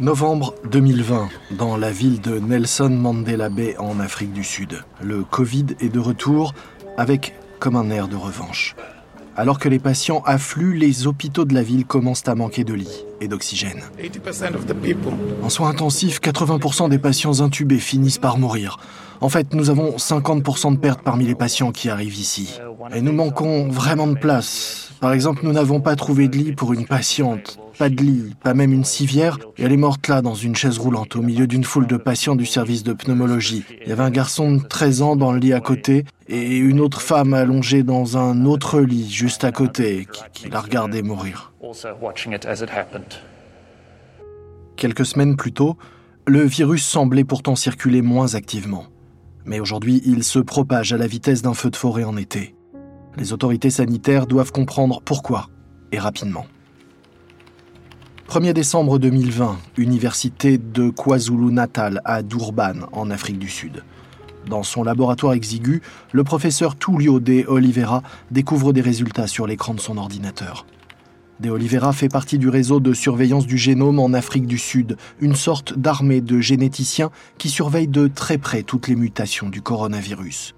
Novembre 2020, dans la ville de Nelson Mandela Bay en Afrique du Sud. Le Covid est de retour avec comme un air de revanche. Alors que les patients affluent, les hôpitaux de la ville commencent à manquer de lits et d'oxygène. En soins intensifs, 80% des patients intubés finissent par mourir. En fait, nous avons 50% de pertes parmi les patients qui arrivent ici. Et nous manquons vraiment de place. Par exemple, nous n'avons pas trouvé de lit pour une patiente pas de lit, pas même une civière, et elle est morte là, dans une chaise roulante, au milieu d'une foule de patients du service de pneumologie. Il y avait un garçon de 13 ans dans le lit à côté, et une autre femme allongée dans un autre lit juste à côté, qui, qui la regardait mourir. Quelques semaines plus tôt, le virus semblait pourtant circuler moins activement. Mais aujourd'hui, il se propage à la vitesse d'un feu de forêt en été. Les autorités sanitaires doivent comprendre pourquoi, et rapidement. 1er décembre 2020, Université de KwaZulu-Natal à Durban, en Afrique du Sud. Dans son laboratoire exigu, le professeur Tullio De Oliveira découvre des résultats sur l'écran de son ordinateur. De Oliveira fait partie du réseau de surveillance du génome en Afrique du Sud, une sorte d'armée de généticiens qui surveillent de très près toutes les mutations du coronavirus.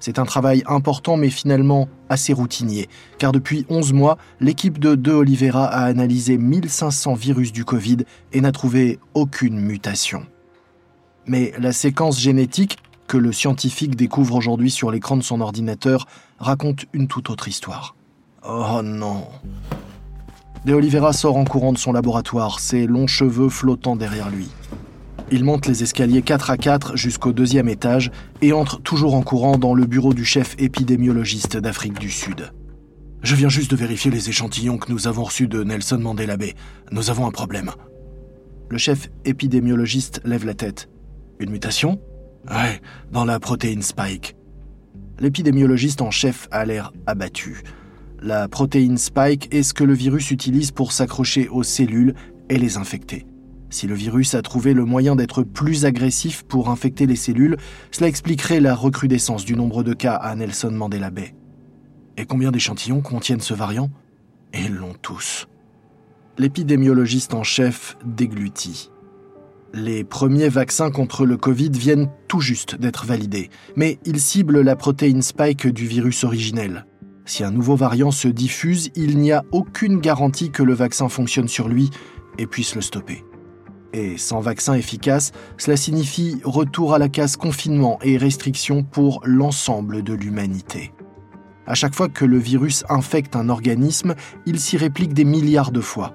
C'est un travail important mais finalement assez routinier, car depuis 11 mois, l'équipe de De Oliveira a analysé 1500 virus du Covid et n'a trouvé aucune mutation. Mais la séquence génétique que le scientifique découvre aujourd'hui sur l'écran de son ordinateur raconte une toute autre histoire. Oh non. De Oliveira sort en courant de son laboratoire, ses longs cheveux flottant derrière lui. Il monte les escaliers 4 à 4 jusqu'au deuxième étage et entre toujours en courant dans le bureau du chef épidémiologiste d'Afrique du Sud. Je viens juste de vérifier les échantillons que nous avons reçus de Nelson Mandela Bay. Nous avons un problème. Le chef épidémiologiste lève la tête. Une mutation? Ouais, dans la protéine Spike. L'épidémiologiste en chef a l'air abattu. La protéine Spike est ce que le virus utilise pour s'accrocher aux cellules et les infecter. Si le virus a trouvé le moyen d'être plus agressif pour infecter les cellules, cela expliquerait la recrudescence du nombre de cas à Nelson Mandela Bay. Et combien d'échantillons contiennent ce variant? Ils l'ont tous. L'épidémiologiste en chef déglutit. Les premiers vaccins contre le Covid viennent tout juste d'être validés, mais ils ciblent la protéine spike du virus originel. Si un nouveau variant se diffuse, il n'y a aucune garantie que le vaccin fonctionne sur lui et puisse le stopper. Et sans vaccin efficace, cela signifie retour à la case confinement et restriction pour l'ensemble de l'humanité. À chaque fois que le virus infecte un organisme, il s'y réplique des milliards de fois.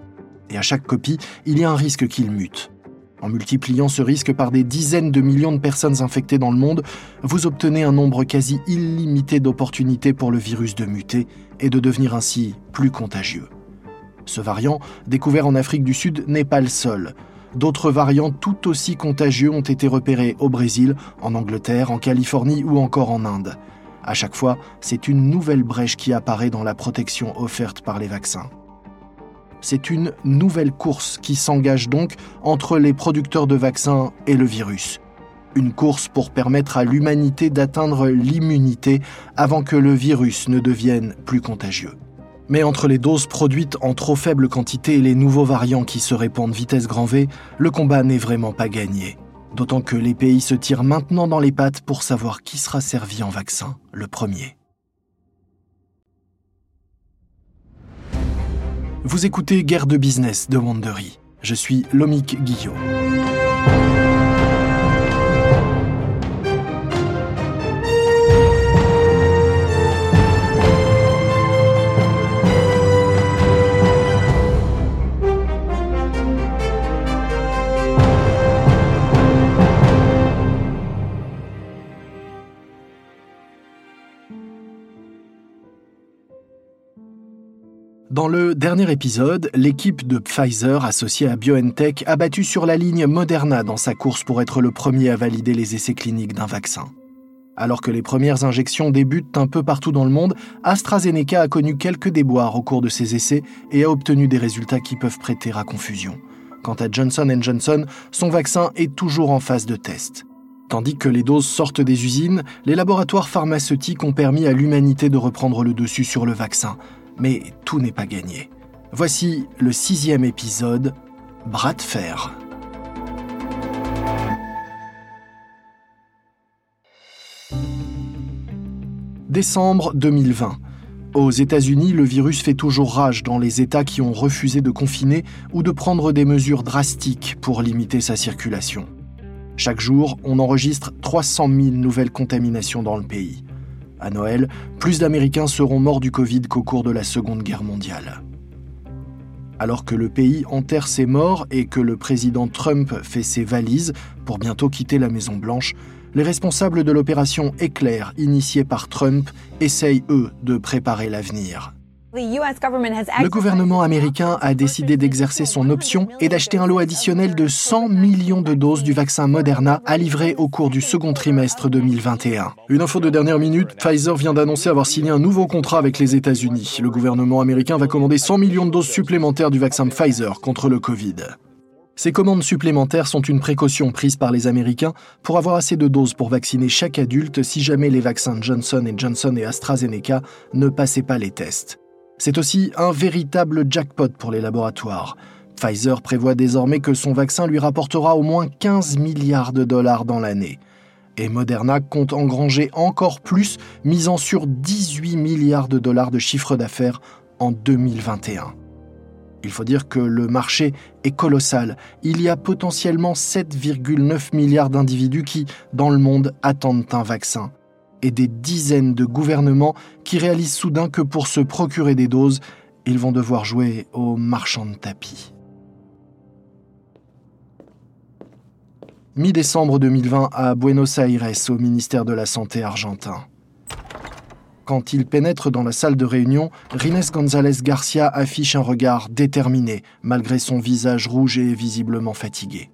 Et à chaque copie, il y a un risque qu'il mute. En multipliant ce risque par des dizaines de millions de personnes infectées dans le monde, vous obtenez un nombre quasi illimité d'opportunités pour le virus de muter et de devenir ainsi plus contagieux. Ce variant, découvert en Afrique du Sud, n'est pas le seul. D'autres variants tout aussi contagieux ont été repérés au Brésil, en Angleterre, en Californie ou encore en Inde. À chaque fois, c'est une nouvelle brèche qui apparaît dans la protection offerte par les vaccins. C'est une nouvelle course qui s'engage donc entre les producteurs de vaccins et le virus. Une course pour permettre à l'humanité d'atteindre l'immunité avant que le virus ne devienne plus contagieux. Mais entre les doses produites en trop faible quantité et les nouveaux variants qui se répandent vitesse grand V, le combat n'est vraiment pas gagné. D'autant que les pays se tirent maintenant dans les pattes pour savoir qui sera servi en vaccin le premier. Vous écoutez Guerre de business de Wandery. Je suis Lomik Guillot. Dans le dernier épisode, l'équipe de Pfizer associée à BioNTech a battu sur la ligne Moderna dans sa course pour être le premier à valider les essais cliniques d'un vaccin. Alors que les premières injections débutent un peu partout dans le monde, AstraZeneca a connu quelques déboires au cours de ses essais et a obtenu des résultats qui peuvent prêter à confusion. Quant à Johnson Johnson, son vaccin est toujours en phase de test. Tandis que les doses sortent des usines, les laboratoires pharmaceutiques ont permis à l'humanité de reprendre le dessus sur le vaccin, mais tout n'est pas gagné. Voici le sixième épisode, Bras de fer. Décembre 2020. Aux États-Unis, le virus fait toujours rage dans les États qui ont refusé de confiner ou de prendre des mesures drastiques pour limiter sa circulation. Chaque jour, on enregistre 300 000 nouvelles contaminations dans le pays. À Noël, plus d'Américains seront morts du Covid qu'au cours de la Seconde Guerre mondiale. Alors que le pays enterre ses morts et que le président Trump fait ses valises pour bientôt quitter la Maison-Blanche, les responsables de l'opération Éclair, initiée par Trump, essayent, eux, de préparer l'avenir. Le gouvernement américain a décidé d'exercer son option et d'acheter un lot additionnel de 100 millions de doses du vaccin Moderna à livrer au cours du second trimestre 2021. Une info de dernière minute, Pfizer vient d'annoncer avoir signé un nouveau contrat avec les États-Unis. Le gouvernement américain va commander 100 millions de doses supplémentaires du vaccin Pfizer contre le Covid. Ces commandes supplémentaires sont une précaution prise par les Américains pour avoir assez de doses pour vacciner chaque adulte si jamais les vaccins Johnson Johnson et AstraZeneca ne passaient pas les tests. C'est aussi un véritable jackpot pour les laboratoires. Pfizer prévoit désormais que son vaccin lui rapportera au moins 15 milliards de dollars dans l'année. Et Moderna compte engranger encore plus, misant sur 18 milliards de dollars de chiffre d'affaires en 2021. Il faut dire que le marché est colossal. Il y a potentiellement 7,9 milliards d'individus qui, dans le monde, attendent un vaccin et des dizaines de gouvernements qui réalisent soudain que pour se procurer des doses, ils vont devoir jouer au marchand de tapis. Mi-décembre 2020 à Buenos Aires, au ministère de la Santé argentin. Quand il pénètre dans la salle de réunion, Rines González Garcia affiche un regard déterminé, malgré son visage rouge et visiblement fatigué.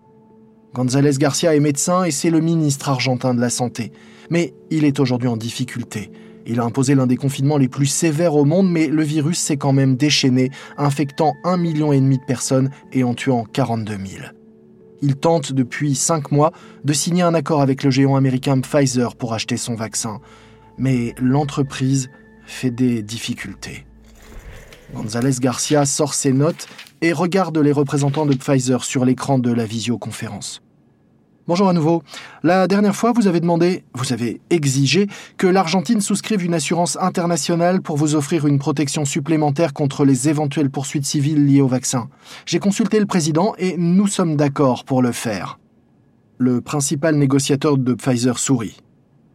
González Garcia est médecin et c'est le ministre argentin de la Santé. Mais il est aujourd'hui en difficulté. Il a imposé l'un des confinements les plus sévères au monde, mais le virus s'est quand même déchaîné, infectant un million et demi de personnes et en tuant 42 000. Il tente depuis cinq mois de signer un accord avec le géant américain Pfizer pour acheter son vaccin. Mais l'entreprise fait des difficultés. González Garcia sort ses notes et regarde les représentants de Pfizer sur l'écran de la visioconférence. Bonjour à nouveau. La dernière fois, vous avez demandé, vous avez exigé que l'Argentine souscrive une assurance internationale pour vous offrir une protection supplémentaire contre les éventuelles poursuites civiles liées au vaccin. J'ai consulté le président et nous sommes d'accord pour le faire. Le principal négociateur de Pfizer sourit.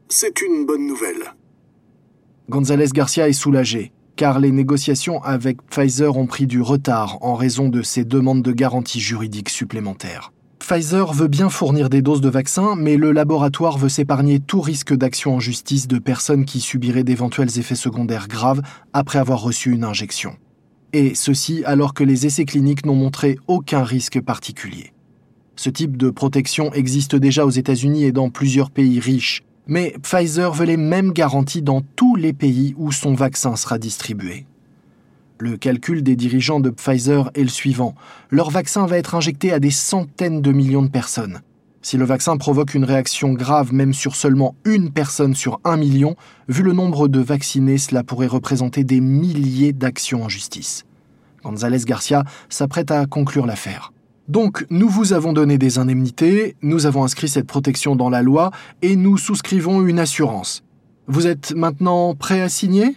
C'est une bonne nouvelle. González Garcia est soulagé car les négociations avec Pfizer ont pris du retard en raison de ces demandes de garantie juridique supplémentaires. Pfizer veut bien fournir des doses de vaccins, mais le laboratoire veut s'épargner tout risque d'action en justice de personnes qui subiraient d'éventuels effets secondaires graves après avoir reçu une injection. Et ceci alors que les essais cliniques n'ont montré aucun risque particulier. Ce type de protection existe déjà aux États-Unis et dans plusieurs pays riches, mais Pfizer veut les mêmes garanties dans tous les pays où son vaccin sera distribué. Le calcul des dirigeants de Pfizer est le suivant. Leur vaccin va être injecté à des centaines de millions de personnes. Si le vaccin provoque une réaction grave même sur seulement une personne sur un million, vu le nombre de vaccinés, cela pourrait représenter des milliers d'actions en justice. González Garcia s'apprête à conclure l'affaire. Donc, nous vous avons donné des indemnités, nous avons inscrit cette protection dans la loi et nous souscrivons une assurance. Vous êtes maintenant prêt à signer?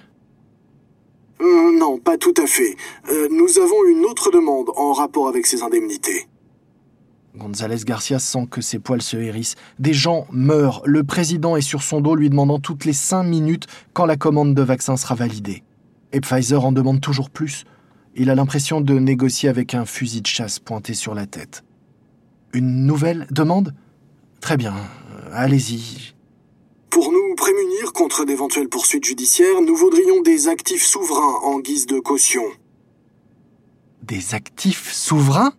Euh, Non, pas tout à fait. Euh, nous avons une autre demande en rapport avec ces indemnités. González Garcia sent que ses poils se hérissent. Des gens meurent. Le président est sur son dos lui demandant toutes les cinq minutes quand la commande de vaccin sera validée. Et Pfizer en demande toujours plus. Il a l'impression de négocier avec un fusil de chasse pointé sur la tête. Une nouvelle demande? Très bien, allez-y. Pour nous prémunir contre d'éventuelles poursuites judiciaires, nous voudrions des actifs souverains en guise de caution. Des actifs souverains?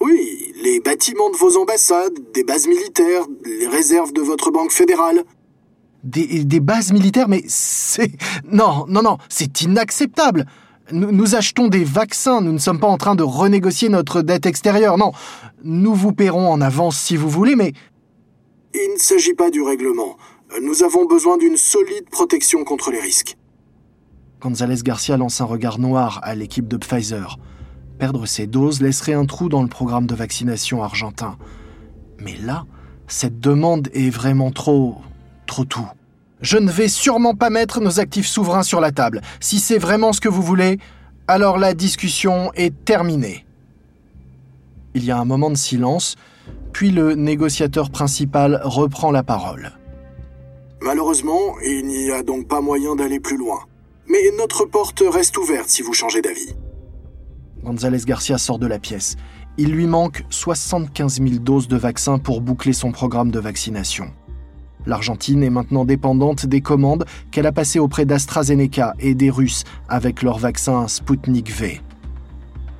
Oui, les bâtiments de vos ambassades, des bases militaires, les réserves de votre banque fédérale. Des, des bases militaires Mais c'est... Non, non, non, c'est inacceptable nous, achetons des vaccins, nous ne sommes pas en train de renégocier notre dette extérieure, non. Nous vous paierons en avance si vous voulez, mais... Il ne s'agit pas du règlement. Nous avons besoin d'une solide protection contre les risques. González Garcia lance un regard noir à l'équipe de Pfizer. Perdre ces doses laisserait un trou dans le programme de vaccination argentin. Mais là, cette demande est vraiment trop... trop tout. Je ne vais sûrement pas mettre nos actifs souverains sur la table. Si c'est vraiment ce que vous voulez, alors la discussion est terminée. Il y a un moment de silence, puis le négociateur principal reprend la parole. Malheureusement, il n'y a donc pas moyen d'aller plus loin. Mais notre porte reste ouverte si vous changez d'avis. González Garcia sort de la pièce. Il lui manque 75 000 doses de vaccins pour boucler son programme de vaccination. L'Argentine est maintenant dépendante des commandes qu'elle a passées auprès d'AstraZeneca et des Russes avec leur vaccin Sputnik V.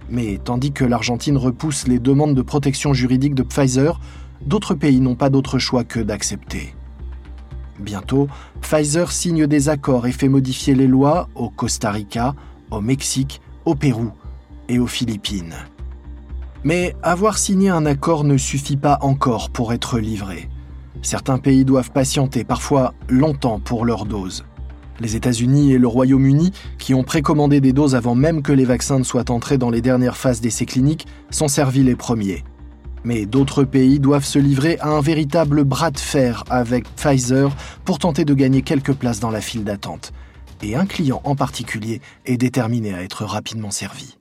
Mais tandis que l'Argentine repousse les demandes de protection juridique de Pfizer, d'autres pays n'ont pas d'autre choix que d'accepter. Bientôt, Pfizer signe des accords et fait modifier les lois au Costa Rica, au Mexique, au Pérou et aux Philippines. Mais avoir signé un accord ne suffit pas encore pour être livré. Certains pays doivent patienter, parfois longtemps, pour leurs doses. Les États-Unis et le Royaume-Uni, qui ont précommandé des doses avant même que les vaccins ne soient entrés dans les dernières phases d'essais cliniques, sont servis les premiers. Mais d'autres pays doivent se livrer à un véritable bras de fer avec Pfizer pour tenter de gagner quelques places dans la file d'attente. Et un client en particulier est déterminé à être rapidement servi.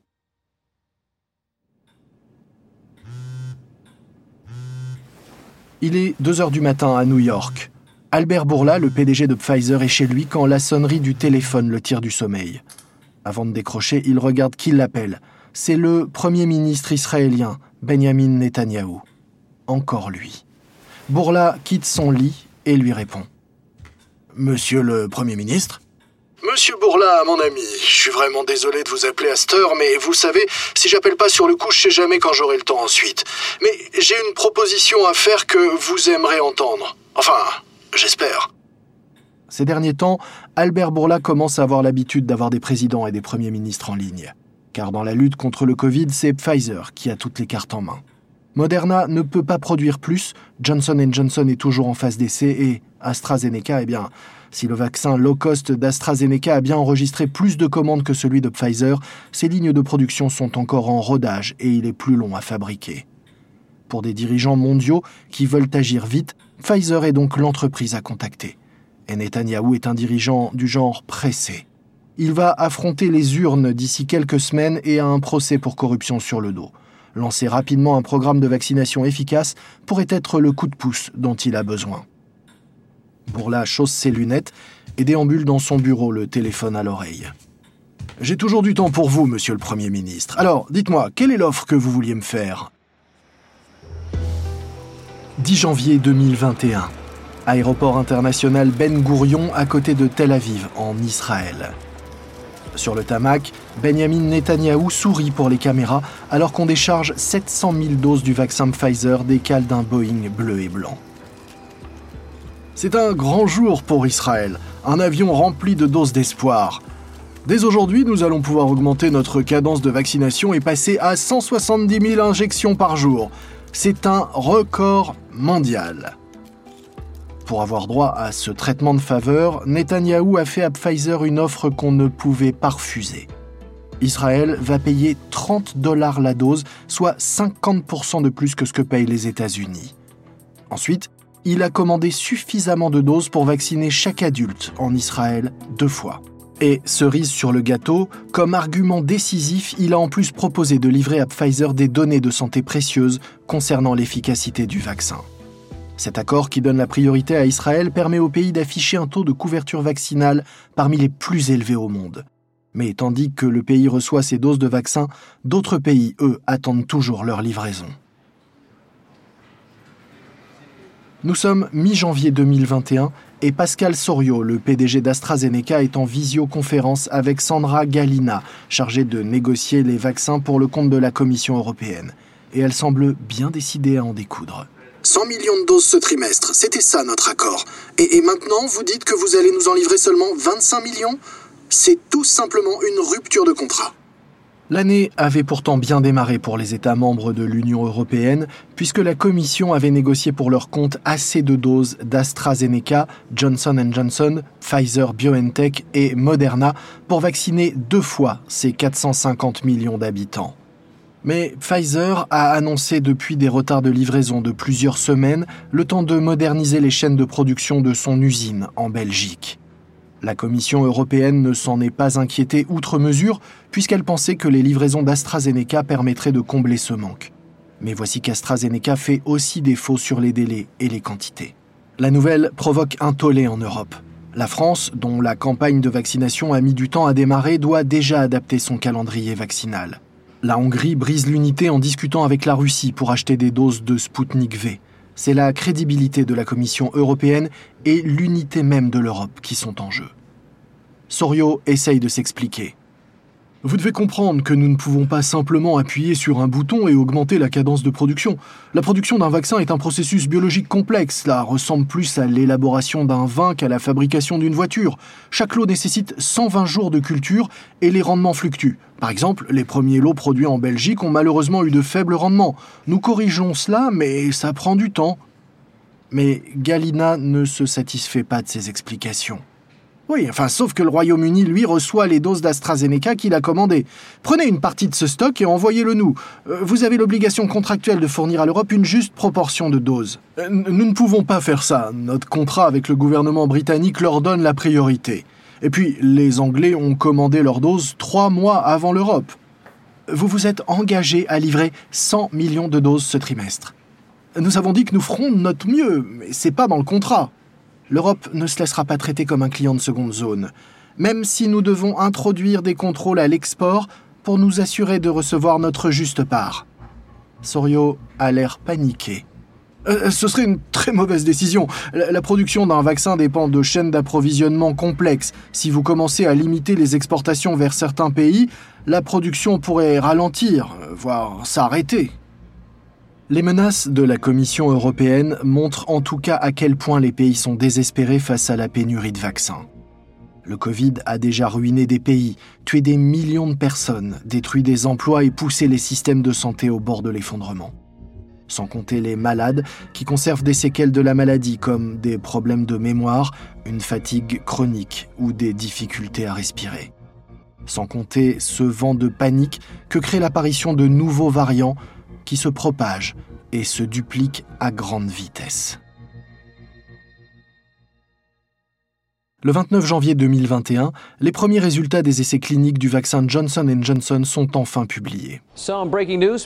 Il est 2 heures du matin à New York. Albert Bourla, le PDG de Pfizer, est chez lui quand la sonnerie du téléphone le tire du sommeil. Avant de décrocher, il regarde qui l'appelle. C'est le Premier ministre israélien, Benjamin Netanyahou. Encore lui. Bourla quitte son lit et lui répond. Monsieur le Premier ministre Monsieur Bourla, mon ami, je suis vraiment désolé de vous appeler à cette heure, mais vous savez, si j'appelle pas sur le coup, je sais jamais quand j'aurai le temps ensuite. Mais j'ai une proposition à faire que vous aimerez entendre. Enfin, j'espère. Ces derniers temps, Albert Bourla commence à avoir l'habitude d'avoir des présidents et des premiers ministres en ligne. Car dans la lutte contre le Covid, c'est Pfizer qui a toutes les cartes en main. Moderna ne peut pas produire plus, Johnson Johnson est toujours en phase d'essai et AstraZeneca, eh bien, si le vaccin low cost d'AstraZeneca a bien enregistré plus de commandes que celui de Pfizer, ses lignes de production sont encore en rodage et il est plus long à fabriquer. Pour des dirigeants mondiaux qui veulent agir vite, Pfizer est donc l'entreprise à contacter. Et Netanyahou est un dirigeant du genre pressé. Il va affronter les urnes d'ici quelques semaines et a un procès pour corruption sur le dos. Lancer rapidement un programme de vaccination efficace pourrait être le coup de pouce dont il a besoin. Bourla chausse ses lunettes et déambule dans son bureau, le téléphone à l'oreille. J'ai toujours du temps pour vous, monsieur le Premier ministre. Alors, dites-moi, quelle est l'offre que vous vouliez me faire? 10 janvier 2021. Aéroport international Ben Gourion à côté de Tel Aviv, en Israël. Sur le tamac, Benjamin Netanyahou sourit pour les caméras alors qu'on décharge 700 000 doses du vaccin Pfizer des d'un Boeing bleu et blanc. C'est un grand jour pour Israël, un avion rempli de doses d'espoir. Dès aujourd'hui, nous allons pouvoir augmenter notre cadence de vaccination et passer à 170 000 injections par jour. C'est un record mondial. Pour avoir droit à ce traitement de faveur, Netanyahou a fait à Pfizer une offre qu'on ne pouvait pas refuser. Israël va payer 30 dollars la dose, soit 50% de plus que ce que payent les États-Unis. Ensuite, il a commandé suffisamment de doses pour vacciner chaque adulte en Israël deux fois. Et, cerise sur le gâteau, comme argument décisif, il a en plus proposé de livrer à Pfizer des données de santé précieuses concernant l'efficacité du vaccin. Cet accord qui donne la priorité à Israël permet au pays d'afficher un taux de couverture vaccinale parmi les plus élevés au monde. Mais tandis que le pays reçoit ses doses de vaccins, d'autres pays, eux, attendent toujours leur livraison. Nous sommes mi-janvier 2021 et Pascal Sorio, le PDG d'AstraZeneca, est en visioconférence avec Sandra Galina, chargée de négocier les vaccins pour le compte de la Commission européenne. Et elle semble bien décidée à en découdre. 100 millions de doses ce trimestre, c'était ça notre accord. Et, et maintenant, vous dites que vous allez nous en livrer seulement 25 millions? C'est tout simplement une rupture de contrat. L'année avait pourtant bien démarré pour les États membres de l'Union européenne, puisque la Commission avait négocié pour leur compte assez de doses d'AstraZeneca, Johnson Johnson, Pfizer BioNTech et Moderna pour vacciner deux fois ces 450 millions d'habitants. Mais Pfizer a annoncé depuis des retards de livraison de plusieurs semaines le temps de moderniser les chaînes de production de son usine en Belgique. La Commission européenne ne s'en est pas inquiétée outre mesure puisqu'elle pensait que les livraisons d'AstraZeneca permettraient de combler ce manque. Mais voici qu'AstraZeneca fait aussi défaut sur les délais et les quantités. La nouvelle provoque un tollé en Europe. La France, dont la campagne de vaccination a mis du temps à démarrer, doit déjà adapter son calendrier vaccinal. La Hongrie brise l'unité en discutant avec la Russie pour acheter des doses de Sputnik V. C'est la crédibilité de la Commission européenne et l'unité même de l'Europe qui sont en jeu. Sorio essaye de s'expliquer. Vous devez comprendre que nous ne pouvons pas simplement appuyer sur un bouton et augmenter la cadence de production. La production d'un vaccin est un processus biologique complexe. Cela ressemble plus à l'élaboration d'un vin qu'à la fabrication d'une voiture. Chaque lot nécessite 120 jours de culture et les rendements fluctuent. Par exemple, les premiers lots produits en Belgique ont malheureusement eu de faibles rendements. Nous corrigeons cela, mais ça prend du temps. Mais Galina ne se satisfait pas de ces explications. Oui, enfin, sauf que le Royaume-Uni, lui, reçoit les doses d'AstraZeneca qu'il a commandées. Prenez une partie de ce stock et envoyez-le nous. Euh, vous avez l'obligation contractuelle de fournir à l'Europe une juste proportion de doses. Euh, nous ne pouvons pas faire ça. Notre contrat avec le gouvernement britannique leur donne la priorité. Et puis, les Anglais ont commandé leurs doses trois mois avant l'Europe. Vous vous êtes engagé à livrer 100 millions de doses ce trimestre. Nous avons dit que nous ferons notre mieux, mais c'est pas dans le contrat l'Europe ne se laissera pas traiter comme un client de seconde zone, même si nous devons introduire des contrôles à l'export pour nous assurer de recevoir notre juste part. Sorio a l'air paniqué. Euh, ce serait une très mauvaise décision. La, production d'un vaccin dépend de chaînes d'approvisionnement complexes. Si vous commencez à limiter les exportations vers certains pays, la production pourrait ralentir, voire s'arrêter. Les menaces de la Commission européenne montrent en tout cas à quel point les pays sont désespérés face à la pénurie de vaccins. Le Covid a déjà ruiné des pays, tué des millions de personnes, détruit des emplois et poussé les systèmes de santé au bord de l'effondrement. Sans compter les malades qui conservent des séquelles de la maladie comme des problèmes de mémoire, une fatigue chronique ou des difficultés à respirer. Sans compter ce vent de panique que crée l'apparition de nouveaux variants qui se propage et se duplique à grande vitesse. Le 29 janvier 2021, les premiers résultats des essais cliniques du vaccin Johnson Johnson sont enfin publiés.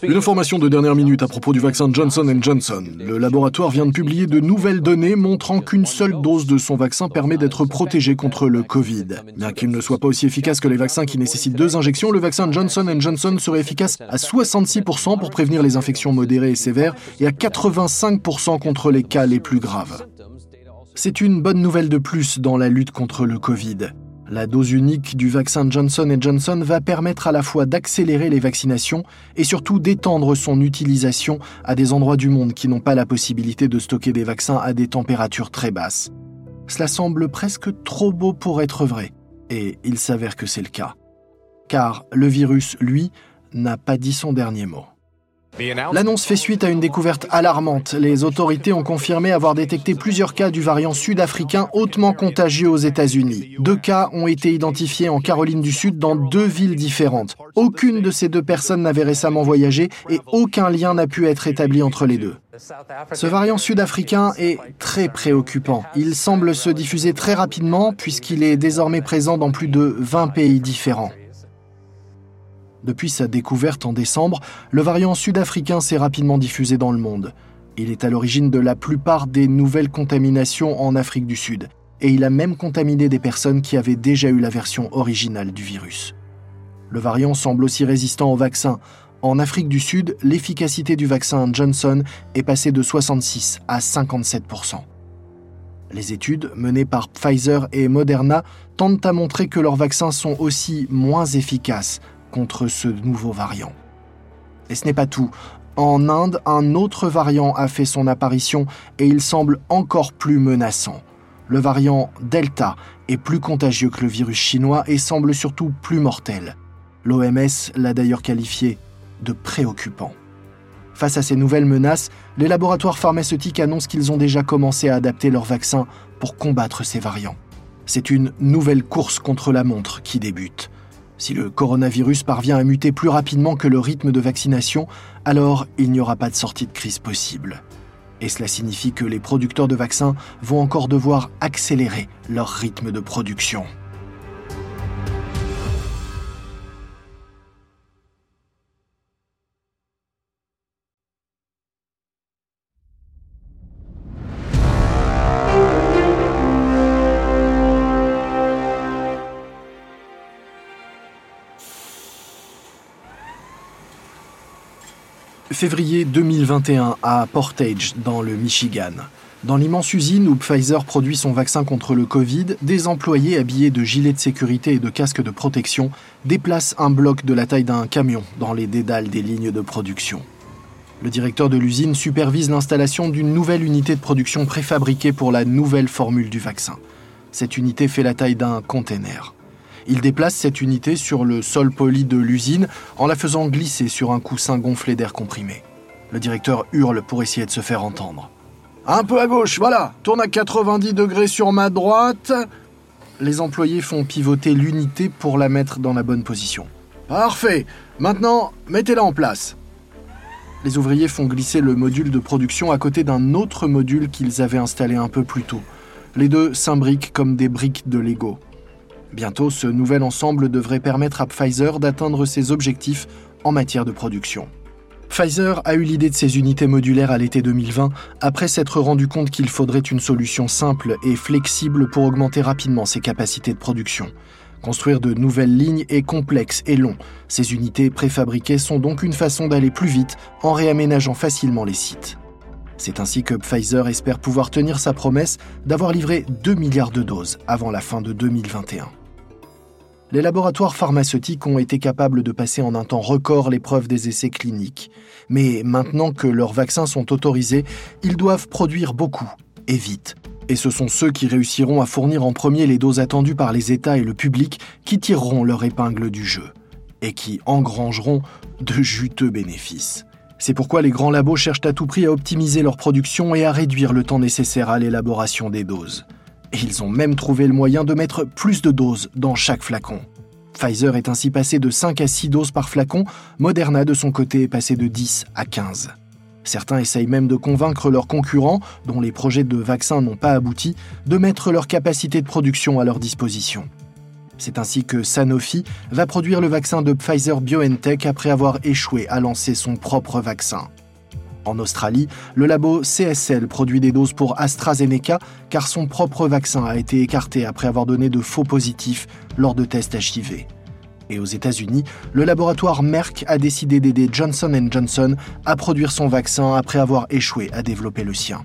Une information de dernière minute à propos du vaccin Johnson Johnson. Le laboratoire vient de publier de nouvelles données montrant qu'une seule dose de son vaccin permet d'être protégé contre le Covid. Bien qu'il ne soit pas aussi efficace que les vaccins qui nécessitent deux injections, le vaccin Johnson Johnson serait efficace à 66% pour prévenir les infections modérées et sévères et à 85% contre les cas les plus graves. C'est une bonne nouvelle de plus dans la lutte contre le Covid. La dose unique du vaccin Johnson Johnson va permettre à la fois d'accélérer les vaccinations et surtout d'étendre son utilisation à des endroits du monde qui n'ont pas la possibilité de stocker des vaccins à des températures très basses. Cela semble presque trop beau pour être vrai, et il s'avère que c'est le cas. Car le virus, lui, n'a pas dit son dernier mot. L'annonce fait suite à une découverte alarmante. Les autorités ont confirmé avoir détecté plusieurs cas du variant sud-africain hautement contagieux aux États-Unis. Deux cas ont été identifiés en Caroline du Sud dans deux villes différentes. Aucune de ces deux personnes n'avait récemment voyagé et aucun lien n'a pu être établi entre les deux. Ce variant sud-africain est très préoccupant. Il semble se diffuser très rapidement puisqu'il est désormais présent dans plus de 20 pays différents. Depuis sa découverte en décembre, le variant sud-africain s'est rapidement diffusé dans le monde. Il est à l'origine de la plupart des nouvelles contaminations en Afrique du Sud, et il a même contaminé des personnes qui avaient déjà eu la version originale du virus. Le variant semble aussi résistant au vaccin. En Afrique du Sud, l'efficacité du vaccin Johnson est passée de 66 à 57% les études menées par Pfizer et Moderna tentent à montrer que leurs vaccins sont aussi moins efficaces contre ce nouveau variant. Et ce n'est pas tout. En Inde, un autre variant a fait son apparition et il semble encore plus menaçant. Le variant Delta est plus contagieux que le virus chinois et semble surtout plus mortel. L'OMS l'a d'ailleurs qualifié de préoccupant. Face à ces nouvelles menaces, les laboratoires pharmaceutiques annoncent qu'ils ont déjà commencé à adapter leurs vaccins pour combattre ces variants. C'est une nouvelle course contre la montre qui débute. Si le coronavirus parvient à muter plus rapidement que le rythme de vaccination, alors il n'y aura pas de sortie de crise possible. Et cela signifie que les producteurs de vaccins vont encore devoir accélérer leur rythme de production. Février 2021 à Portage, dans le Michigan. Dans l'immense usine où Pfizer produit son vaccin contre le Covid, des employés habillés de gilets de sécurité et de casques de protection déplacent un bloc de la taille d'un camion dans les dédales des lignes de production. Le directeur de l'usine supervise l'installation d'une nouvelle unité de production préfabriquée pour la nouvelle formule du vaccin. Cette unité fait la taille d'un container. Il déplace cette unité sur le sol poli de l'usine en la faisant glisser sur un coussin gonflé d'air comprimé. Le directeur hurle pour essayer de se faire entendre. Un peu à gauche, voilà. Tourne à 90 degrés sur ma droite. Les employés font pivoter l'unité pour la mettre dans la bonne position. Parfait. Maintenant, mettez-la en place. Les ouvriers font glisser le module de production à côté d'un autre module qu'ils avaient installé un peu plus tôt. Les deux s'imbriquent comme des briques de Lego. Bientôt, ce nouvel ensemble devrait permettre à Pfizer d'atteindre ses objectifs en matière de production. Pfizer a eu l'idée de ces unités modulaires à l'été 2020 après s'être rendu compte qu'il faudrait une solution simple et flexible pour augmenter rapidement ses capacités de production. Construire de nouvelles lignes est complexe et long. Ces unités préfabriquées sont donc une façon d'aller plus vite en réaménageant facilement les sites. C'est ainsi que Pfizer espère pouvoir tenir sa promesse d'avoir livré 2 milliards de doses avant la fin de 2021 les laboratoires pharmaceutiques ont été capables de passer en un temps record l'épreuve des essais cliniques. Mais maintenant que leurs vaccins sont autorisés, ils doivent produire beaucoup, et vite. Et ce sont ceux qui réussiront à fournir en premier les doses attendues par les États et le public qui tireront leur épingle du jeu, et qui engrangeront de juteux bénéfices. C'est pourquoi les grands labos cherchent à tout prix à optimiser leur production et à réduire le temps nécessaire à l'élaboration des doses. Ils ont même trouvé le moyen de mettre plus de doses dans chaque flacon. Pfizer est ainsi passé de 5 à 6 doses par flacon, Moderna de son côté est passé de 10 à 15. Certains essayent même de convaincre leurs concurrents, dont les projets de vaccins n'ont pas abouti, de mettre leur capacité de production à leur disposition. C'est ainsi que Sanofi va produire le vaccin de Pfizer BioNTech après avoir échoué à lancer son propre vaccin. En Australie, le labo CSL produit des doses pour AstraZeneca car son propre vaccin a été écarté après avoir donné de faux positifs lors de tests HIV. Et aux États-Unis, le laboratoire Merck a décidé d'aider Johnson Johnson à produire son vaccin après avoir échoué à développer le sien.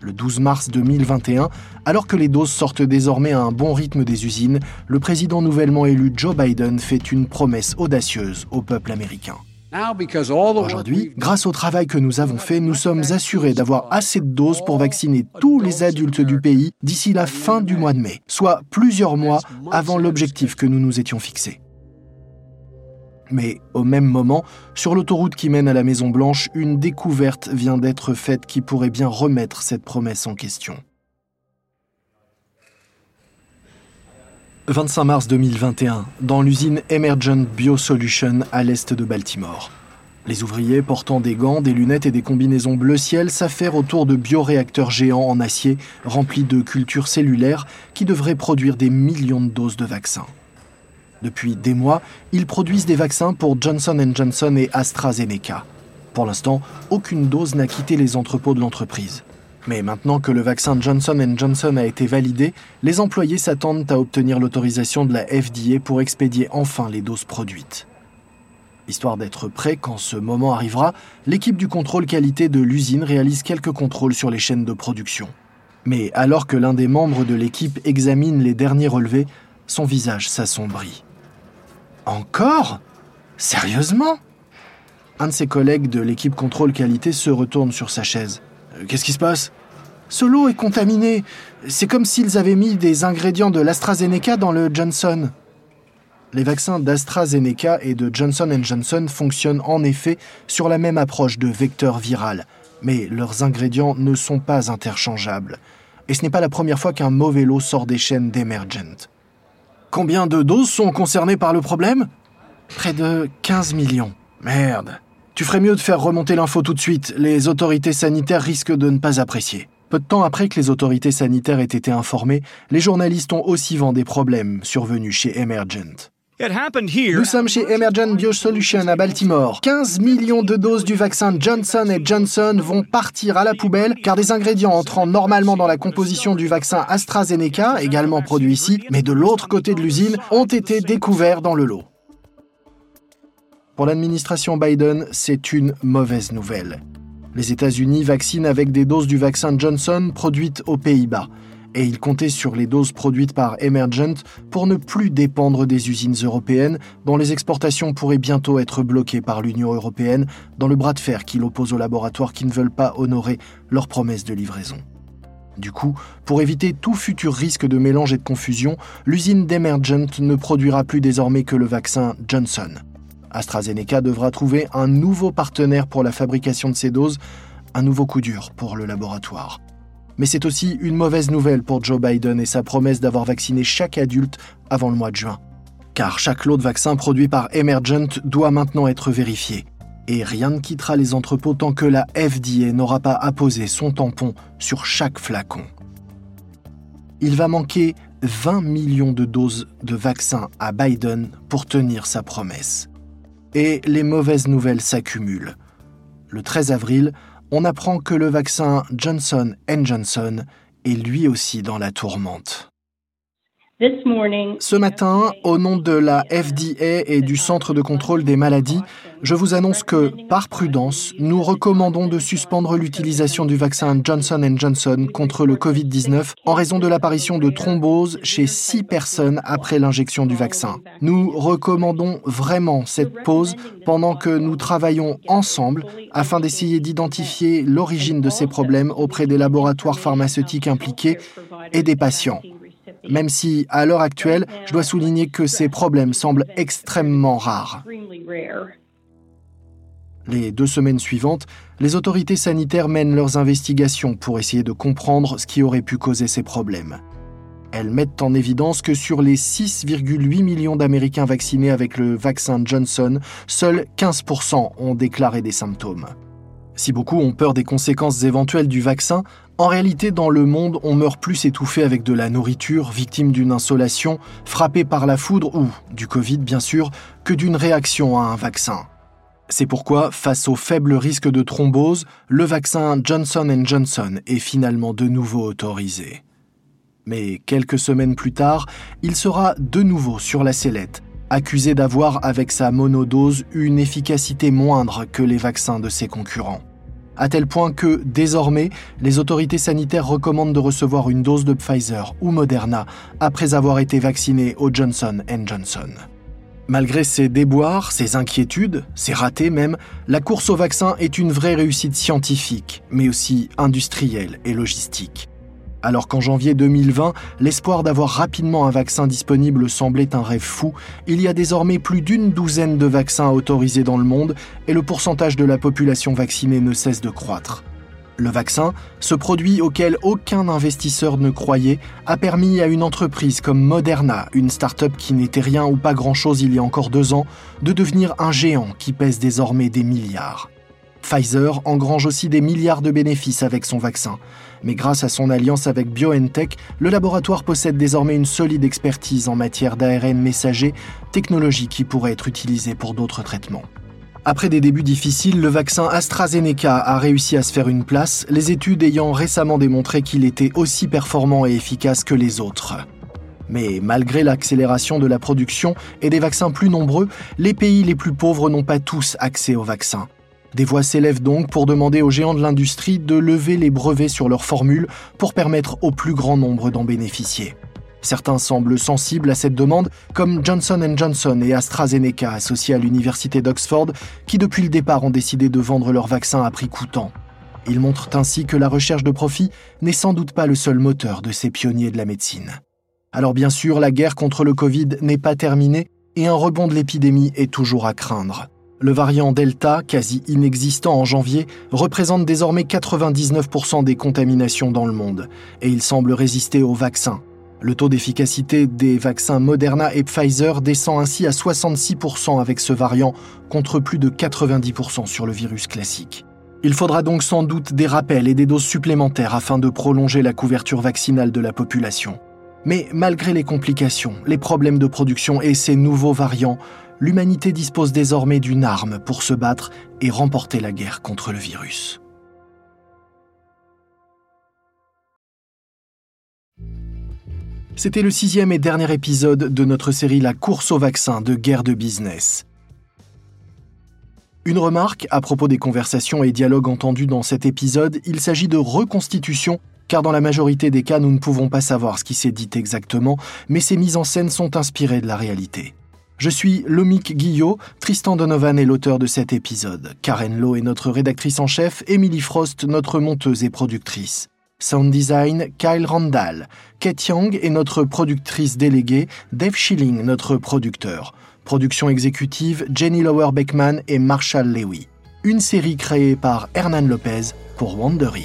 Le 12 mars 2021, alors que les doses sortent désormais à un bon rythme des usines, le président nouvellement élu Joe Biden fait une promesse audacieuse au peuple américain. Aujourd'hui, grâce au travail que nous avons fait, nous sommes assurés d'avoir assez de doses pour vacciner tous les adultes du pays d'ici la fin du mois de mai, soit plusieurs mois avant l'objectif que nous nous étions fixés. Mais au même moment, sur l'autoroute qui mène à la Maison Blanche, une découverte vient d'être faite qui pourrait bien remettre cette promesse en question. 25 mars 2021, dans l'usine Emergent Biosolution à l'est de Baltimore. Les ouvriers portant des gants, des lunettes et des combinaisons bleu ciel s'affairent autour de bioréacteurs géants en acier remplis de cultures cellulaires qui devraient produire des millions de doses de vaccins. Depuis des mois, ils produisent des vaccins pour Johnson Johnson et AstraZeneca. Pour l'instant, aucune dose n'a quitté les entrepôts de l'entreprise. Mais maintenant que le vaccin Johnson Johnson a été validé, les employés s'attendent à obtenir l'autorisation de la FDA pour expédier enfin les doses produites. Histoire d'être prêt quand ce moment arrivera, l'équipe du contrôle qualité de l'usine réalise quelques contrôles sur les chaînes de production. Mais alors que l'un des membres de l'équipe examine les derniers relevés, son visage s'assombrit. Encore? Sérieusement? Un de ses collègues de l'équipe contrôle qualité se retourne sur sa chaise. Euh, qu'est-ce qui se passe? Ce lot est contaminé. C'est comme s'ils avaient mis des ingrédients de l'AstraZeneca dans le Johnson. Les vaccins d'AstraZeneca et de Johnson Johnson fonctionnent en effet sur la même approche de vecteur viral, mais leurs ingrédients ne sont pas interchangeables. Et ce n'est pas la première fois qu'un mauvais lot sort des chaînes d'Emergent. Combien de doses sont concernées par le problème? Près de 15 millions. Merde. Tu ferais mieux de faire remonter l'info tout de suite. Les autorités sanitaires risquent de ne pas apprécier. Peu de temps après que les autorités sanitaires aient été informées, les journalistes ont aussi vent des problèmes survenus chez Emergent. Nous sommes chez Emergent Biosolution à Baltimore. 15 millions de doses du vaccin Johnson Johnson vont partir à la poubelle car des ingrédients entrant normalement dans la composition du vaccin AstraZeneca, également produit ici, mais de l'autre côté de l'usine, ont été découverts dans le lot. Pour l'administration Biden, c'est une mauvaise nouvelle. Les États-Unis vaccinent avec des doses du vaccin Johnson produites aux Pays-Bas et il comptait sur les doses produites par Emergent pour ne plus dépendre des usines européennes dont les exportations pourraient bientôt être bloquées par l'Union européenne dans le bras de fer qu'il oppose aux laboratoires qui ne veulent pas honorer leurs promesses de livraison. Du coup, pour éviter tout futur risque de mélange et de confusion, l'usine d'Emergent ne produira plus désormais que le vaccin Johnson. AstraZeneca devra trouver un nouveau partenaire pour la fabrication de ces doses, un nouveau coup dur pour le laboratoire. Mais c'est aussi une mauvaise nouvelle pour Joe Biden et sa promesse d'avoir vacciné chaque adulte avant le mois de juin. Car chaque lot de vaccins produit par Emergent doit maintenant être vérifié. Et rien ne quittera les entrepôts tant que la FDA n'aura pas apposé son tampon sur chaque flacon. Il va manquer 20 millions de doses de vaccins à Biden pour tenir sa promesse. Et les mauvaises nouvelles s'accumulent. Le 13 avril, on apprend que le vaccin Johnson Johnson est lui aussi dans la tourmente. Ce matin, au nom de la FDA et du Centre de contrôle des maladies, je vous annonce que, par prudence, nous recommandons de suspendre l'utilisation du vaccin Johnson Johnson contre le Covid-19 en raison de l'apparition de thrombose chez six personnes après l'injection du vaccin. Nous recommandons vraiment cette pause pendant que nous travaillons ensemble afin d'essayer d'identifier l'origine de ces problèmes auprès des laboratoires pharmaceutiques impliqués et des patients même si, à l'heure actuelle, je dois souligner que ces problèmes semblent extrêmement rares. Les deux semaines suivantes, les autorités sanitaires mènent leurs investigations pour essayer de comprendre ce qui aurait pu causer ces problèmes. Elles mettent en évidence que sur les 6,8 millions d'Américains vaccinés avec le vaccin Johnson, seuls 15% ont déclaré des symptômes. Si beaucoup ont peur des conséquences éventuelles du vaccin, en réalité, dans le monde, on meurt plus étouffé avec de la nourriture, victime d'une insolation, frappé par la foudre ou, du Covid bien sûr, que d'une réaction à un vaccin. C'est pourquoi, face au faible risque de thrombose, le vaccin Johnson Johnson est finalement de nouveau autorisé. Mais quelques semaines plus tard, il sera de nouveau sur la sellette, accusé d'avoir, avec sa monodose, une efficacité moindre que les vaccins de ses concurrents à tel point que, désormais, les autorités sanitaires recommandent de recevoir une dose de Pfizer ou Moderna après avoir été vacciné au Johnson Johnson. Malgré ces déboires, ces inquiétudes, ces ratés même, la course au vaccin est une vraie réussite scientifique, mais aussi industrielle et logistique. Alors qu'en janvier 2020, l'espoir d'avoir rapidement un vaccin disponible semblait un rêve fou, il y a désormais plus d'une douzaine de vaccins autorisés dans le monde et le pourcentage de la population vaccinée ne cesse de croître. Le vaccin, ce produit auquel aucun investisseur ne croyait, a permis à une entreprise comme Moderna, une start-up qui n'était rien ou pas grand-chose il y a encore deux ans, de devenir un géant qui pèse désormais des milliards. Pfizer engrange aussi des milliards de bénéfices avec son vaccin. Mais grâce à son alliance avec BioNTech, le laboratoire possède désormais une solide expertise en matière d'ARN messager, technologie qui pourrait être utilisée pour d'autres traitements. Après des débuts difficiles, le vaccin AstraZeneca a réussi à se faire une place, les études ayant récemment démontré qu'il était aussi performant et efficace que les autres. Mais malgré l'accélération de la production et des vaccins plus nombreux, les pays les plus pauvres n'ont pas tous accès au vaccin. Des voix s'élèvent donc pour demander aux géants de l'industrie de lever les brevets sur leurs formules pour permettre au plus grand nombre d'en bénéficier. Certains semblent sensibles à cette demande, comme Johnson Johnson et AstraZeneca associés à l'université d'Oxford, qui depuis le départ ont décidé de vendre leurs vaccins à prix coûtant. Ils montrent ainsi que la recherche de profit n'est sans doute pas le seul moteur de ces pionniers de la médecine. Alors bien sûr, la guerre contre le Covid n'est pas terminée et un rebond de l'épidémie est toujours à craindre. Le variant Delta, quasi inexistant en janvier, représente désormais 99% des contaminations dans le monde, et il semble résister au vaccin. Le taux d'efficacité des vaccins Moderna et Pfizer descend ainsi à 66% avec ce variant, contre plus de 90% sur le virus classique. Il faudra donc sans doute des rappels et des doses supplémentaires afin de prolonger la couverture vaccinale de la population. Mais malgré les complications, les problèmes de production et ces nouveaux variants, l'humanité dispose désormais d'une arme pour se battre et remporter la guerre contre le virus. C'était le sixième et dernier épisode de notre série La course au vaccin de guerre de business. Une remarque à propos des conversations et dialogues entendus dans cet épisode, il s'agit de reconstitution, car dans la majorité des cas nous ne pouvons pas savoir ce qui s'est dit exactement, mais ces mises en scène sont inspirées de la réalité. Je suis Lomic Guillot, Tristan Donovan est l'auteur de cet épisode, Karen Lowe est notre rédactrice en chef, Emily Frost notre monteuse et productrice. Sound design, Kyle Randall. Kate Young est notre productrice déléguée, Dave Schilling notre producteur. Production exécutive, Jenny Lower Beckman et Marshall Lewy. Une série créée par Hernan Lopez pour Wandery.